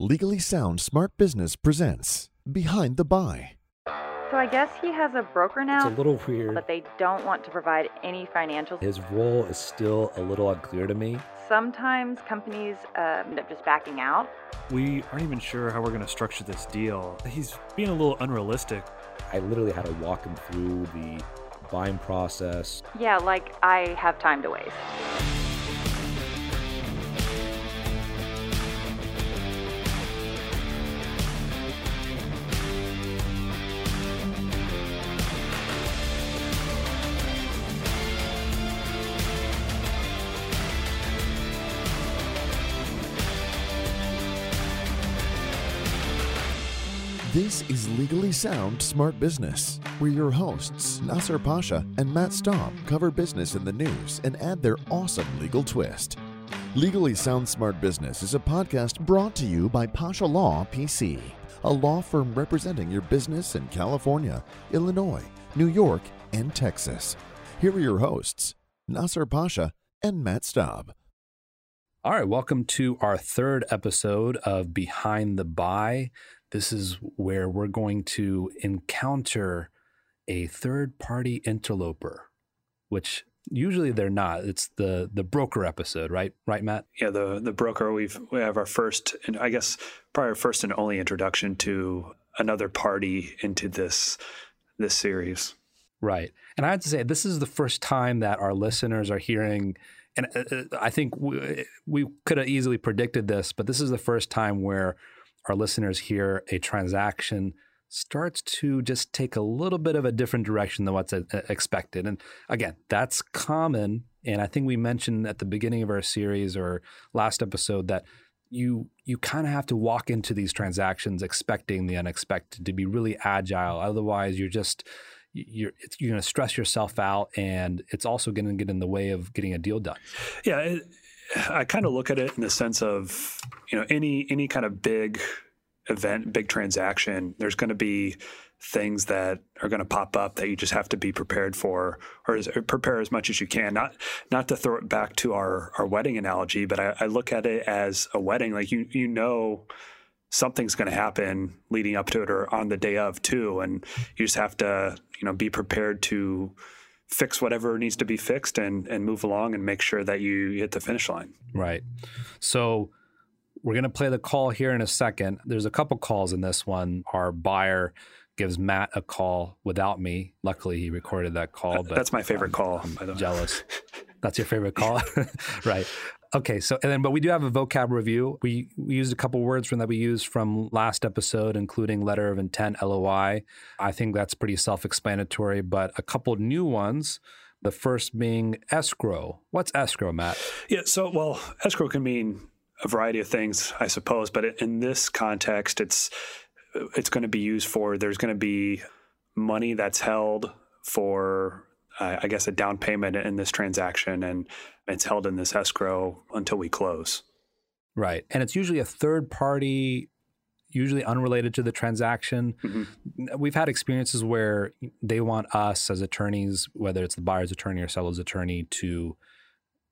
Legally Sound Smart Business presents Behind the Buy. So I guess he has a broker now. It's a little weird. But they don't want to provide any financials. His role is still a little unclear to me. Sometimes companies uh, end up just backing out. We aren't even sure how we're going to structure this deal. He's being a little unrealistic. I literally had to walk him through the buying process. Yeah, like I have time to waste. This is Legally Sound Smart Business, where your hosts, Nasser Pasha and Matt Staub, cover business in the news and add their awesome legal twist. Legally Sound Smart Business is a podcast brought to you by Pasha Law PC, a law firm representing your business in California, Illinois, New York, and Texas. Here are your hosts, Nasser Pasha and Matt Staub. All right, welcome to our third episode of Behind the Buy. This is where we're going to encounter a third party interloper, which usually they're not. It's the the broker episode, right? Right, Matt? Yeah, the the broker. We've we have our first, and I guess probably our first and only introduction to another party into this this series. Right, and I have to say this is the first time that our listeners are hearing. And uh, uh, I think we, we could have easily predicted this, but this is the first time where our listeners hear a transaction starts to just take a little bit of a different direction than what's uh, expected. And again, that's common. And I think we mentioned at the beginning of our series or last episode that you you kind of have to walk into these transactions expecting the unexpected to be really agile. Otherwise, you're just you're you're going to stress yourself out, and it's also going to get in the way of getting a deal done. Yeah. I kind of look at it in the sense of, you know, any any kind of big event, big transaction, there's going to be things that are going to pop up that you just have to be prepared for, or, as, or, prepare as much as you can. Not not to throw it back to our our wedding analogy, but I, I look at it as a wedding. Like you you know something's going to happen leading up to it or on the day of too, and you just have to you know be prepared to fix whatever needs to be fixed and and move along and make sure that you hit the finish line. Right. So we're going to play the call here in a second. There's a couple calls in this one. Our buyer gives Matt a call without me. Luckily, he recorded that call. But that's my favorite call. I'm jealous. That's your favorite call, right? Okay, so and then but we do have a vocab review. We we used a couple words from that we used from last episode, including letter of intent (LOI). I think that's pretty self-explanatory, but a couple new ones. The first being escrow. What's escrow, Matt? Yeah, so well, escrow can mean a variety of things, I suppose, but in this context, it's it's going to be used for. There's going to be money that's held for uh, I guess, a down payment in this transaction, and it's held in this escrow until we close. Right, and it's usually a third party, usually unrelated to the transaction. Mm-hmm. We've had experiences where they want us as attorneys, whether it's the buyer's attorney or seller's attorney, to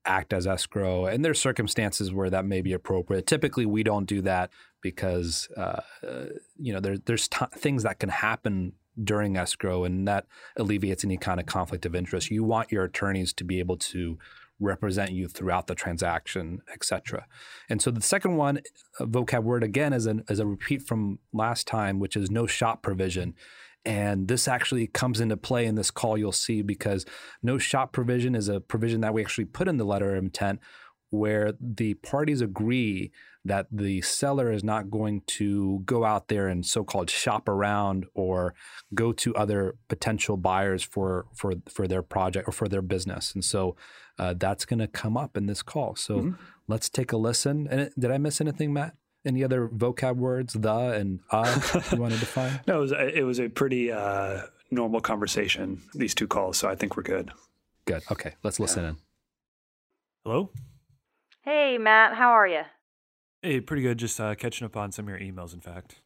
act as escrow. And there's circumstances where that may be appropriate. Typically, we don't do that because uh, uh, you know there, there's t- things that can happen during escrow, and that alleviates any kind of conflict of interest. You want your attorneys to be able to represent you throughout the transaction, etc. And so the second one, uh, vocab word again, is, an, is a repeat from last time, which is no shop provision. And this actually comes into play in this call you'll see because no shop provision is a provision that we actually put in the letter of intent where the parties agree that the seller is not going to go out there and so-called shop around or go to other potential buyers for for for their project or for their business. And so uh, that's going to come up in this call. So mm-hmm. let's take a listen. And did i miss anything matt? Any other vocab words the and uh you want to define no it was, it was a pretty uh, normal conversation these two calls so i think we're good. Good. Okay let's listen yeah. in. Hello Hey, Matt, how are you? Hey, pretty good. Just uh, catching up on some of your emails, in fact.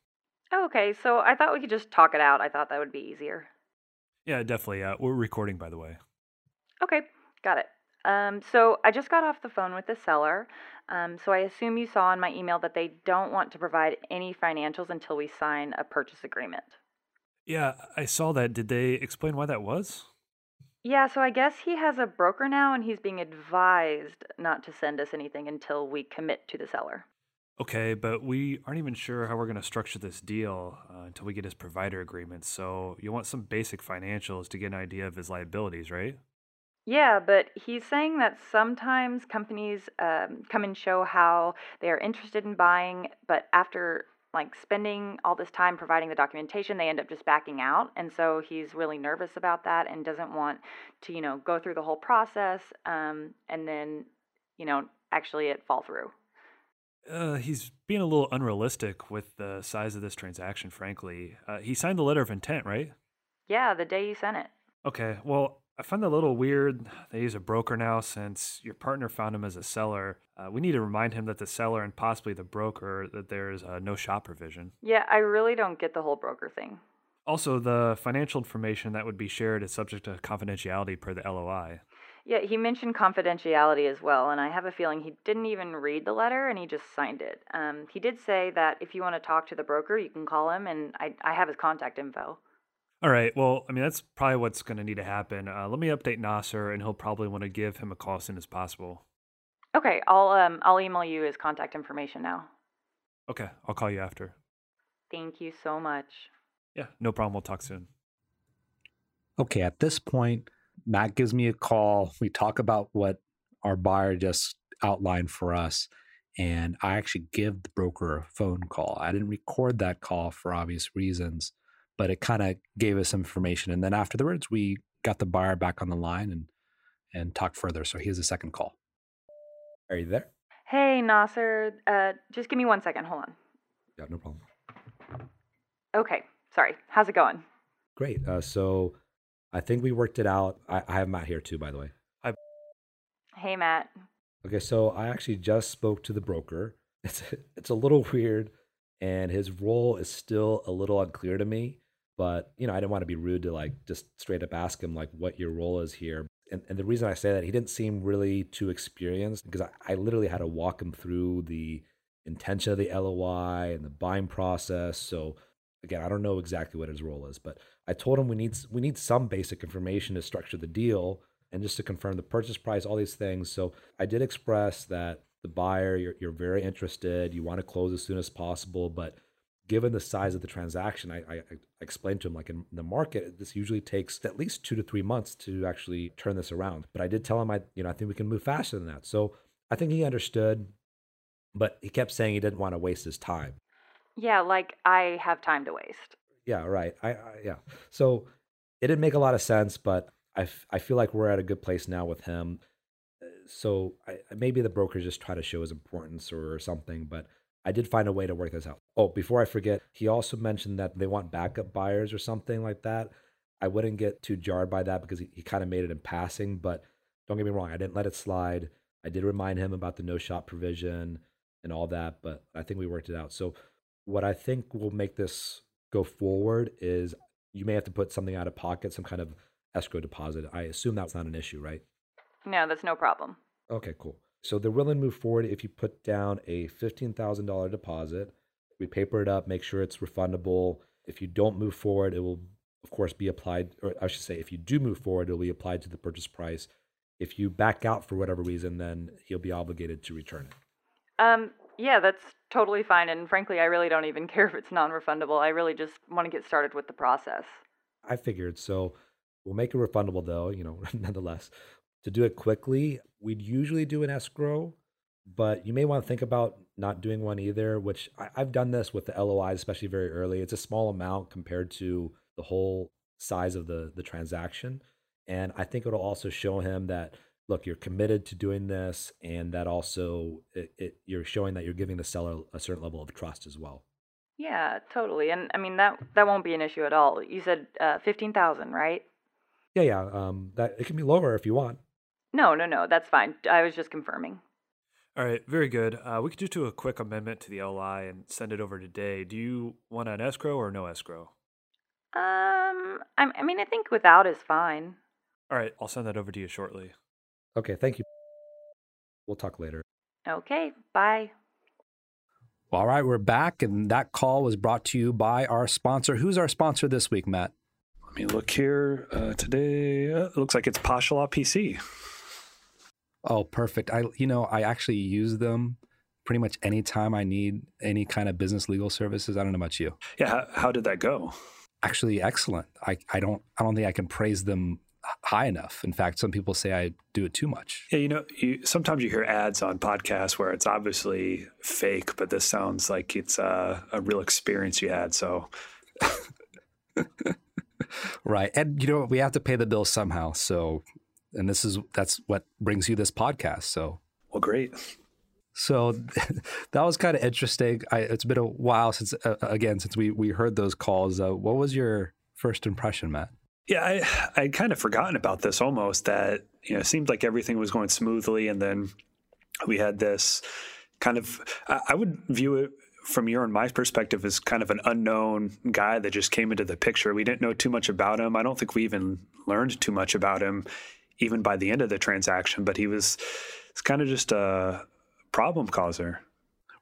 Oh, okay. So I thought we could just talk it out. I thought that would be easier. Yeah, definitely. Uh, we're recording, by the way. Okay, got it. Um, so I just got off the phone with the seller. Um, so I assume you saw in my email that they don't want to provide any financials until we sign a purchase agreement. Yeah, I saw that. Did they explain why that was? Yeah, so I guess he has a broker now and he's being advised not to send us anything until we commit to the seller. Okay, but we aren't even sure how we're going to structure this deal uh, until we get his provider agreement. So you want some basic financials to get an idea of his liabilities, right? Yeah, but he's saying that sometimes companies um, come and show how they are interested in buying, but after like spending all this time providing the documentation, they end up just backing out. And so he's really nervous about that and doesn't want to, you know, go through the whole process um, and then, you know, actually it fall through. Uh, he's being a little unrealistic with the size of this transaction, frankly. Uh, he signed the letter of intent, right? Yeah, the day you sent it. Okay, well, I find that a little weird. They use a broker now since your partner found him as a seller. Uh, we need to remind him that the seller and possibly the broker that there's a no shop provision. Yeah, I really don't get the whole broker thing. Also, the financial information that would be shared is subject to confidentiality per the LOI. Yeah, he mentioned confidentiality as well, and I have a feeling he didn't even read the letter and he just signed it. Um, he did say that if you want to talk to the broker, you can call him, and I, I have his contact info. All right. Well, I mean, that's probably what's going to need to happen. Uh, let me update Nasser, and he'll probably want to give him a call as soon as possible. Okay, I'll um I'll email you his contact information now. Okay, I'll call you after. Thank you so much. Yeah, no problem. We'll talk soon. Okay, at this point, Matt gives me a call. We talk about what our buyer just outlined for us. And I actually give the broker a phone call. I didn't record that call for obvious reasons but it kind of gave us information. And then afterwards, we got the buyer back on the line and and talked further. So here's a second call. Are you there? Hey, Nasser. Uh, just give me one second. Hold on. Yeah, no problem. Okay. Sorry. How's it going? Great. Uh, so I think we worked it out. I, I have Matt here too, by the way. Hi. Hey, Matt. Okay, so I actually just spoke to the broker. It's it's a little weird, and his role is still a little unclear to me. But you know, I didn't want to be rude to like just straight up ask him like what your role is here. And, and the reason I say that he didn't seem really too experienced because I, I literally had to walk him through the intention of the LOI and the buying process. So again, I don't know exactly what his role is, but I told him we need we need some basic information to structure the deal and just to confirm the purchase price, all these things. So I did express that the buyer, you're, you're very interested, you want to close as soon as possible, but given the size of the transaction, I, I, explained to him like in the market, this usually takes at least two to three months to actually turn this around. But I did tell him I, you know, I think we can move faster than that. So I think he understood, but he kept saying he didn't want to waste his time. Yeah, like I have time to waste. Yeah, right. I, I yeah. So it didn't make a lot of sense, but I, f- I feel like we're at a good place now with him. So I, maybe the broker just try to show his importance or something, but I did find a way to work this out. Oh, before I forget, he also mentioned that they want backup buyers or something like that. I wouldn't get too jarred by that because he, he kind of made it in passing, but don't get me wrong, I didn't let it slide. I did remind him about the no shop provision and all that, but I think we worked it out. So, what I think will make this go forward is you may have to put something out of pocket, some kind of escrow deposit. I assume that's not an issue, right? No, that's no problem. Okay, cool. So they're willing to move forward if you put down a $15,000 deposit. We paper it up, make sure it's refundable. If you don't move forward, it will, of course, be applied, or I should say, if you do move forward, it'll be applied to the purchase price. If you back out for whatever reason, then he'll be obligated to return it. Um, yeah, that's totally fine. And frankly, I really don't even care if it's non refundable. I really just want to get started with the process. I figured. So we'll make it refundable, though, you know, nonetheless. To do it quickly, we'd usually do an escrow, but you may want to think about not doing one either, which I, I've done this with the LOIs, especially very early. It's a small amount compared to the whole size of the, the transaction. And I think it'll also show him that, look, you're committed to doing this, and that also it, it, you're showing that you're giving the seller a certain level of trust as well. Yeah, totally. And I mean that that won't be an issue at all. You said uh, fifteen thousand, right? Yeah, yeah. Um, that it can be lower if you want. No, no, no. That's fine. I was just confirming. All right, very good. Uh, we could just do a quick amendment to the LI and send it over today. Do you want an escrow or no escrow? Um, I, I mean, I think without is fine. All right, I'll send that over to you shortly. Okay, thank you. We'll talk later. Okay, bye. All right, we're back, and that call was brought to you by our sponsor. Who's our sponsor this week, Matt? Let me look here. Uh, today, uh, it looks like it's Pasha Law PC. Oh, perfect. I, you know, I actually use them pretty much anytime I need any kind of business legal services. I don't know about you. Yeah, how, how did that go? Actually, excellent. I, I don't, I don't think I can praise them high enough. In fact, some people say I do it too much. Yeah, you know, you, sometimes you hear ads on podcasts where it's obviously fake, but this sounds like it's a, a real experience you had. So, right, and you know we have to pay the bill somehow. So, and this is that's what brings you this podcast. So, well, great. So that was kind of interesting. I, it's been a while since, uh, again, since we we heard those calls. Uh, what was your first impression, Matt? Yeah, I I'd kind of forgotten about this almost. That you know, it seemed like everything was going smoothly, and then we had this kind of. I, I would view it from your and my perspective as kind of an unknown guy that just came into the picture. We didn't know too much about him. I don't think we even learned too much about him, even by the end of the transaction. But he was. It's kind of just a problem causer.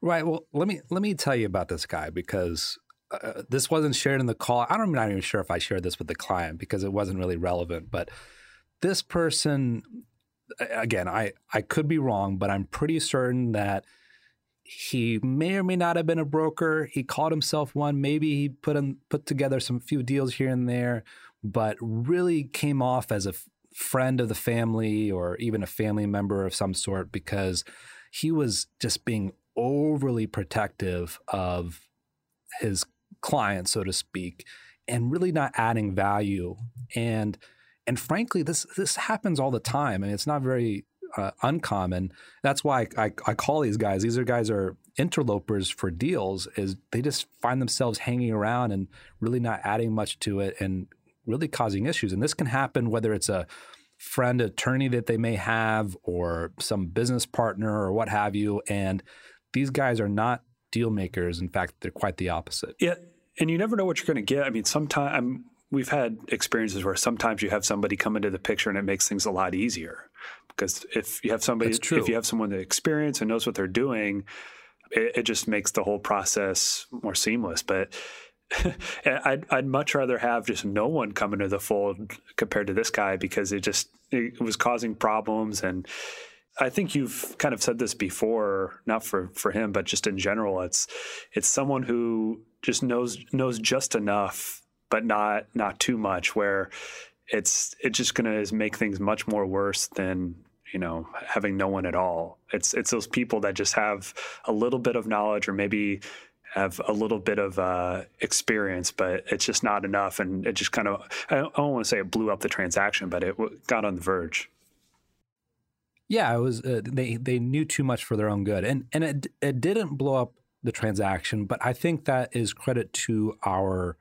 Right. Well, let me let me tell you about this guy because uh, this wasn't shared in the call. I don't, I'm not even sure if I shared this with the client because it wasn't really relevant. But this person, again, I I could be wrong, but I'm pretty certain that he may or may not have been a broker. He called himself one. Maybe he put in, put together some few deals here and there, but really came off as a friend of the family or even a family member of some sort because he was just being overly protective of his client, so to speak, and really not adding value. And and frankly, this this happens all the time, and it's not very uh, uncommon. That's why I, I, I, call these guys. These are guys are interlopers for deals. Is they just find themselves hanging around and really not adding much to it, and really causing issues. And this can happen whether it's a friend attorney that they may have or some business partner or what have you. And these guys are not deal makers. In fact, they're quite the opposite. Yeah. And you never know what you're going to get. I mean, sometimes we've had experiences where sometimes you have somebody come into the picture and it makes things a lot easier because if you have somebody, if you have someone that experience and knows what they're doing, it, it just makes the whole process more seamless. But I'd, I'd much rather have just no one come into the fold compared to this guy because it just it was causing problems and I think you've kind of said this before, not for for him, but just in general. It's it's someone who just knows knows just enough, but not not too much. Where it's it's just going to make things much more worse than you know having no one at all. It's it's those people that just have a little bit of knowledge or maybe have a little bit of uh, experience, but it's just not enough. And it just kind of, I don't, want to say it blew up the transaction, but it got on the verge. Yeah, it was. Uh, they they knew too much for their own good, and and it it didn't blow up the transaction, but I think that is credit to our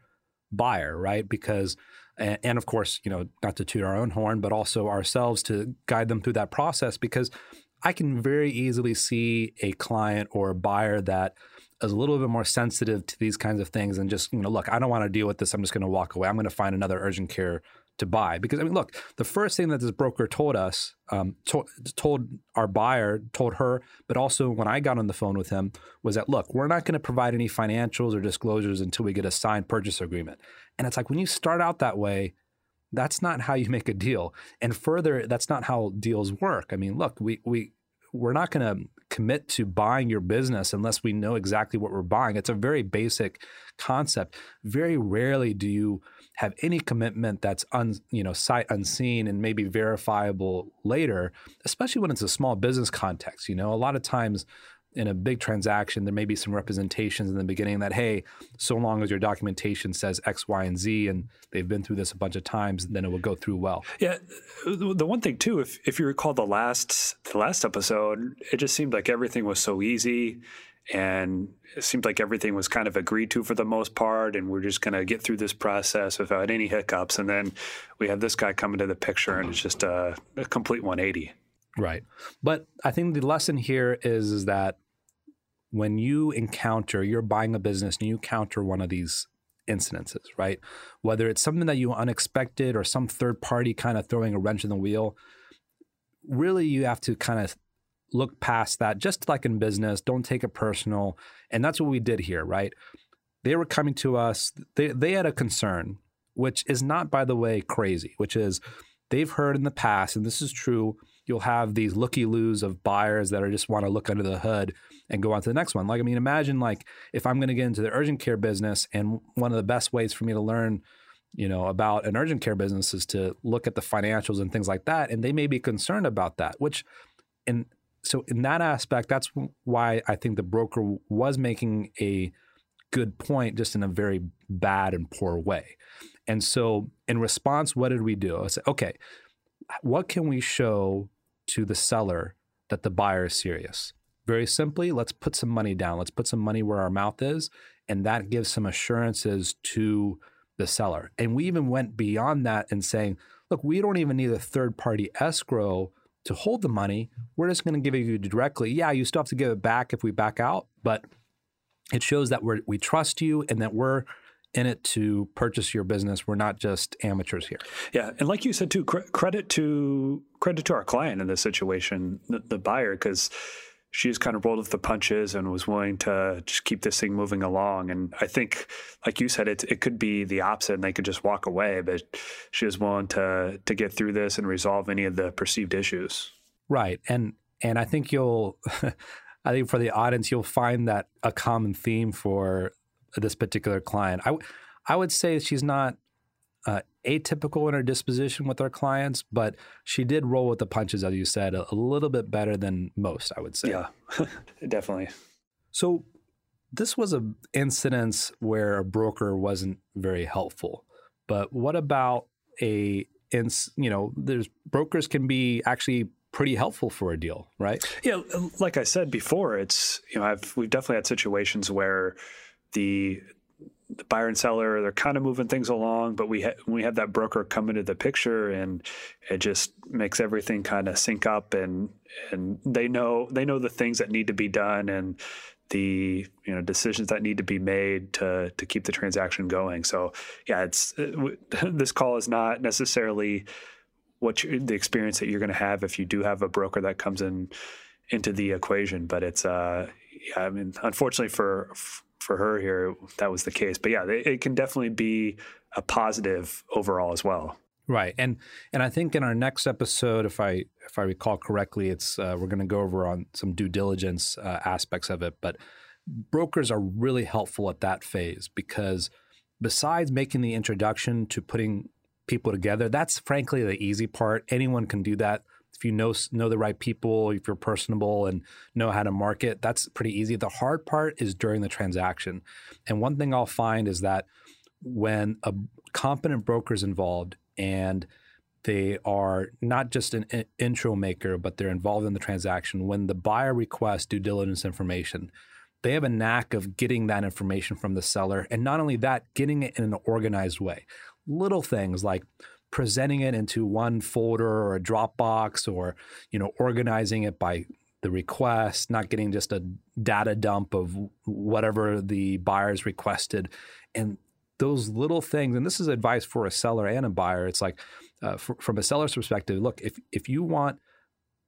buyer, right? Because and, and of course, you know, not to toot our own horn, but also ourselves to guide them through that process. Because I can very easily see a client or a buyer that is a little bit more sensitive to these kinds of things and just, you know, look, I don't want to deal with this. I'm just going to walk away. I'm going to find another urgent care to buy. Because, I mean, look, the first thing that this broker told us, um, to, told our buyer, told her, but also when I got on the phone with him, was that, look, we're not going to provide any financials or disclosures until we get a signed purchase agreement. And it's like when you start out that way, that's not how you make a deal. And further, that's not how deals work. I mean, look, we, we, we're not going to commit to buying your business unless we know exactly what we're buying. It's a very basic concept. Very rarely do you have any commitment that's un, you know sight unseen and maybe verifiable later, especially when it's a small business context. You know, a lot of times in a big transaction, there may be some representations in the beginning that, hey, so long as your documentation says X, Y, and Z, and they've been through this a bunch of times, then it will go through well. Yeah, the one thing too, if if you recall the last the last episode, it just seemed like everything was so easy, and it seemed like everything was kind of agreed to for the most part, and we're just going to get through this process without any hiccups. And then we have this guy come into the picture, and it's just a, a complete 180. Right. But I think the lesson here is, is that when you encounter, you're buying a business and you encounter one of these incidences, right? Whether it's something that you unexpected or some third party kind of throwing a wrench in the wheel, really you have to kind of look past that, just like in business. Don't take it personal. And that's what we did here, right? They were coming to us, they, they had a concern, which is not, by the way, crazy, which is they've heard in the past, and this is true, you'll have these looky loos of buyers that are just want to look under the hood and go on to the next one. Like, I mean, imagine like if I'm going to get into the urgent care business, and one of the best ways for me to learn you know about an urgent care business is to look at the financials and things like that and they may be concerned about that which in so in that aspect, that's why I think the broker was making a good point, just in a very bad and poor way. And so, in response, what did we do? I said, okay, what can we show to the seller that the buyer is serious? Very simply, let's put some money down. Let's put some money where our mouth is. And that gives some assurances to the seller. And we even went beyond that and saying, look, we don't even need a third party escrow to hold the money. We're just going to give it you directly. Yeah, you still have to give it back if we back out, but it shows that we trust you and that we're in it to purchase your business. We're not just amateurs here. Yeah, and like you said too, cr- credit to credit to our client in this situation, the, the buyer, because she just kind of rolled with the punches and was willing to just keep this thing moving along. And I think, like you said, it it could be the opposite, and they could just walk away. But she was willing to to get through this and resolve any of the perceived issues. Right, and and I think you'll, I think for the audience, you'll find that a common theme for this particular client. I I would say she's not uh, atypical in her disposition with our clients, but she did roll with the punches, as you said, a, a little bit better than most, I would say. Yeah, definitely. So this was an incidence where a broker wasn't very helpful. But what about a, ins- you know, there's brokers can be actually pretty helpful for a deal, right? Yeah, like I said before, it's you know I've we've definitely had situations where the the buyer and seller they're kind of moving things along but we ha- we have that broker come into the picture and it just makes everything kind of sync up and and they know they know the things that need to be done and the you know decisions that need to be made to to keep the transaction going. So yeah it's it, uh, this call is not necessarily what the experience that you're going to have if you do have a broker that comes in into the equation but it's uh yeah i mean unfortunately for for her here, that was the case. But yeah, it, it can definitely be a positive overall as well. Right, and and I think in our next episode, if I if I recall correctly, it's uh, we're going to go over on some due diligence uh, aspects of it. But brokers are really helpful at that phase because besides making the introduction to putting people together, that's frankly the easy part. Anyone can do that if you know know the right people, if you're personable and know how to market, that's pretty easy. The hard part is during the transaction. And one thing I'll find is that when a competent broker is involved and they are not just an intro maker, but they're involved in the transaction. When the buyer requests due diligence information, they have a knack of getting that information from the seller. And not only that, getting it in an organized way. Little things like presenting it into one folder or a Dropbox or, you know, organizing it by the request, not getting just a data dump of whatever the buyers requested. And those little things, and this is advice for a seller and a buyer. It's like, uh, for, from a seller's perspective, look, if, if you want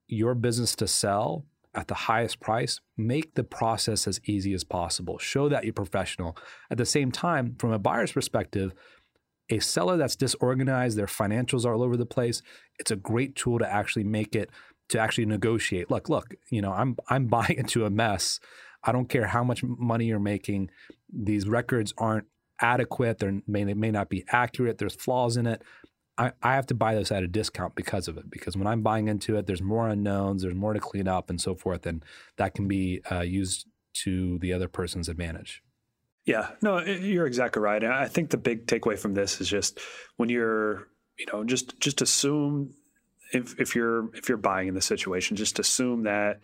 your business to sell at the highest price, make the process as easy as possible. Show that you're professional. At the same time, from a buyer's perspective, a seller that's disorganized, their financials are all over the place, it's a great tool to actually make it to actually negotiate. Look, look, you know, I'm I'm buying into a mess. I don't care how much money you're making. These records aren't adequate. They may they may not be accurate. There's flaws in it. I, I have to buy this at a discount because of it. Because when I'm buying into it, there's more unknowns, there's more to clean up, and so forth, and that can be uh, used to the other person's advantage. Yeah, no, you're exactly right. I think the big takeaway from this is just when you're, you know, just just assume if if you're if you're buying in the situation, just assume that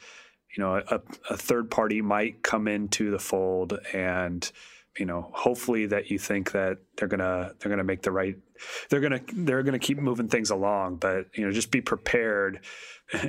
you know a, a third party might come into the fold and you know hopefully that you think that they're gonna they're gonna make the right they're gonna they're gonna keep moving things along but you know just be prepared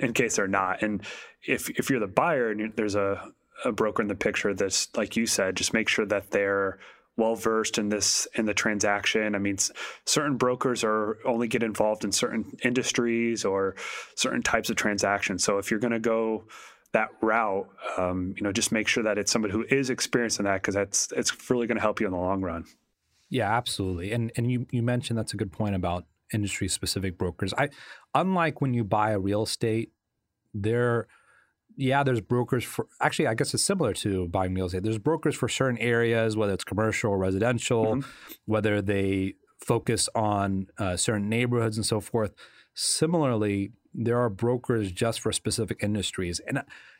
in case they're not and if if you're the buyer and there's a a broker in the picture that's like you said just make sure that they're well versed in this in the transaction. I mean, certain brokers are only get involved in certain industries or certain types of transactions. So if you're going to go that route, um, you know, just make sure that it's somebody who is experienced in that because that's it's really going to help you in the long run. Yeah, absolutely. And and you you mentioned that's a good point about industry specific brokers. I unlike when you buy a real estate, there yeah, there's brokers for actually I guess it's similar to buying real estate. There's brokers for certain areas, whether it's commercial or residential, mm-hmm. whether they focus on uh, certain neighborhoods and so forth. Similarly, there are brokers just for specific industries. And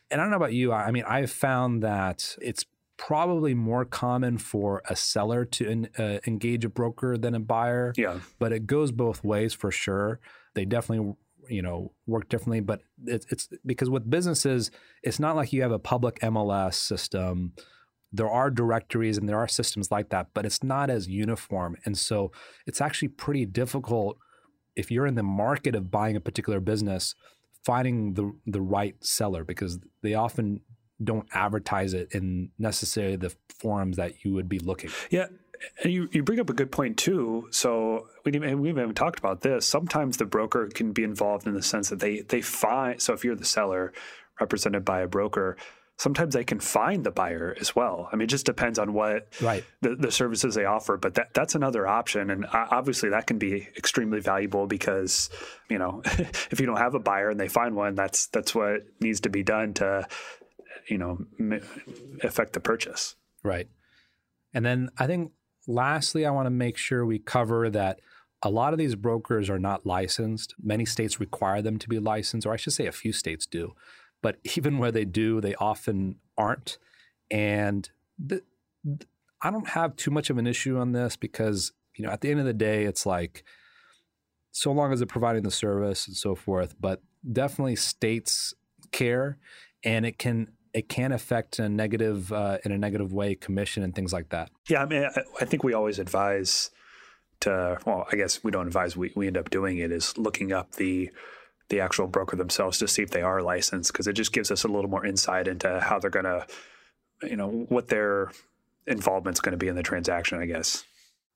and I don't know about you, I mean, I've found that it's probably more common for a seller to uh, engage a broker than a buyer. Yeah. But it goes both ways for sure. They definitely you know work differently but it's, it's because with businesses it's not like you have a public mls system there are directories and there are systems like that but it's not as uniform and so it's actually pretty difficult if you're in the market of buying a particular business finding the the right seller because they often don't advertise it in necessarily the forums that you would be looking. Yeah. And you, you bring up a good point too. So we we haven't talked about this. Sometimes the broker can be involved in the sense that they they find. So if you're the seller represented by a broker, sometimes they can find the buyer as well. I mean, it just depends on what right. the, the services they offer. But that that's another option, and obviously that can be extremely valuable because you know if you don't have a buyer and they find one, that's that's what needs to be done to you know affect the purchase. Right. And then I think lastly, I want to make sure we cover that a lot of these brokers are not licensed. Many states require them to be licensed, or I should say a few states do. But even where they do, they often aren't. And the, I don't have too much of an issue on this because, you know, at the end of the day, it's like, so long as they're providing the service and so forth, but definitely states care and it can it can affect a negative uh, in a negative way commission and things like that. Yeah, I mean, I, I, think we always advise to. Well, I guess we don't advise. We we end up doing it is looking up the the actual broker themselves to see if they are licensed because it just gives us a little more insight into how they're going to, you know, what their involvement's going to be in the transaction. I guess.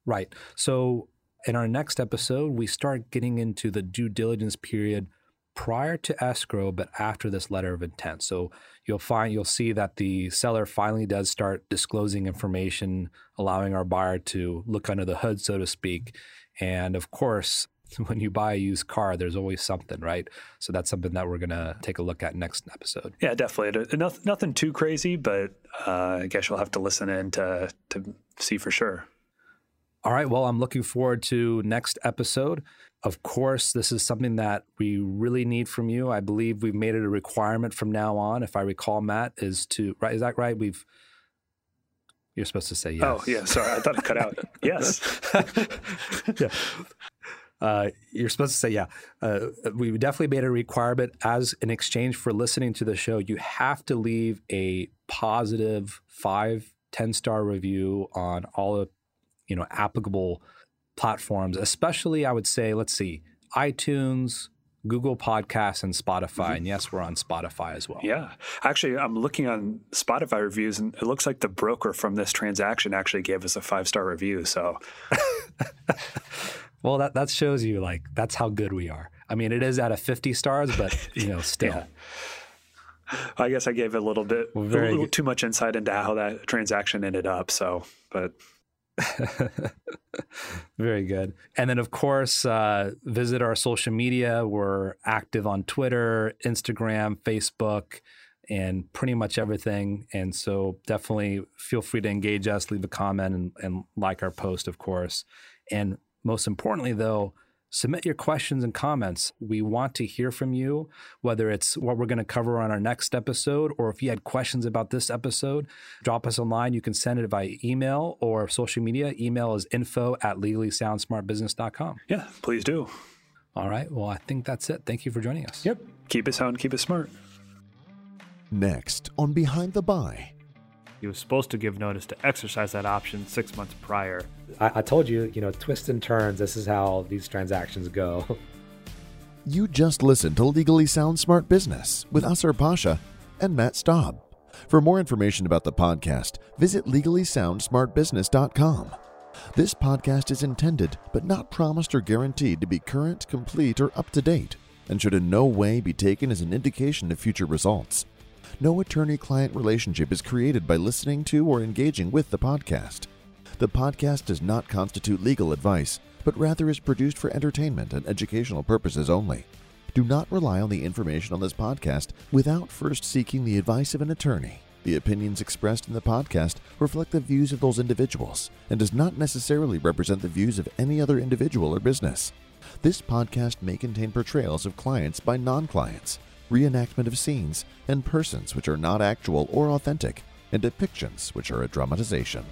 Right. So in our next episode, we start getting into the due diligence period prior to escrow, but after this letter of intent. So you'll find you'll see that the seller finally does start disclosing information, allowing our buyer to look under the hood, so to speak. And of course, when you buy a used car, there's always something, right? So that's something that we're gonna take a look at next episode. Yeah, definitely. Nothing too crazy, but uh, I guess you'll have to listen in to to see for sure. All right. Well, I'm looking forward to next episode. Of course, this is something that we really need from you. I believe we've made it a requirement from now on. If I recall, Matt, is to right? Is that right? We've you're supposed to say yes. Oh yeah, sorry, I thought it cut out. yes. yeah. Uh, you're supposed to say yeah. Uh, we definitely made a requirement as an exchange for listening to the show. You have to leave a positive five, 10 star review on all the you know applicable platforms, especially I would say, let's see, iTunes, Google Podcasts, and Spotify. Mm-hmm. And yes, we're on Spotify as well. Yeah. Actually, I'm looking on Spotify reviews, and it looks like the broker from this transaction actually gave us a five star review. So. well, that, that shows you like that's how good we are. I mean, it is out of 50 stars, but you know, still. yeah. I guess I gave a little bit, a little too much insight into how that transaction ended up. So, but Very good. And then, of course, uh, visit our social media. We're active on Twitter, Instagram, Facebook, and pretty much everything. And so, definitely feel free to engage us, leave a comment, and, and like our post, of course. And most importantly, though, submit your questions and comments. We want to hear from you, whether it's what we're going to cover on our next episode or if you had questions about this episode, drop us a line. You can send it via email or social media. Email is info at legallysoundsmartbusiness.com. Yeah, please do. All right. Well, I think that's it. Thank you for joining us. Yep. Keep it sound, keep it smart. Next on Behind the Buy. He was supposed to give notice to exercise that option six months prior. I, I told you, you know, twists and turns. This is how these transactions go. You just listened to Legally Sound Smart Business with Nasser Pasha and Matt Staub. For more information about the podcast, visit legallysoundsmartbusiness.com. This podcast is intended, but not promised or guaranteed, to be current, complete, or up to date, and should in no way be taken as an indication of future results. No attorney client relationship is created by listening to or engaging with the podcast. The podcast does not constitute legal advice, but rather is produced for entertainment and educational purposes only. Do not rely on the information on this podcast without first seeking the advice of an attorney. The opinions expressed in the podcast reflect the views of those individuals and does not necessarily represent the views of any other individual or business. This podcast may contain portrayals of clients by non clients, reenactment of scenes and persons which are not actual or authentic, and depictions which are a dramatization.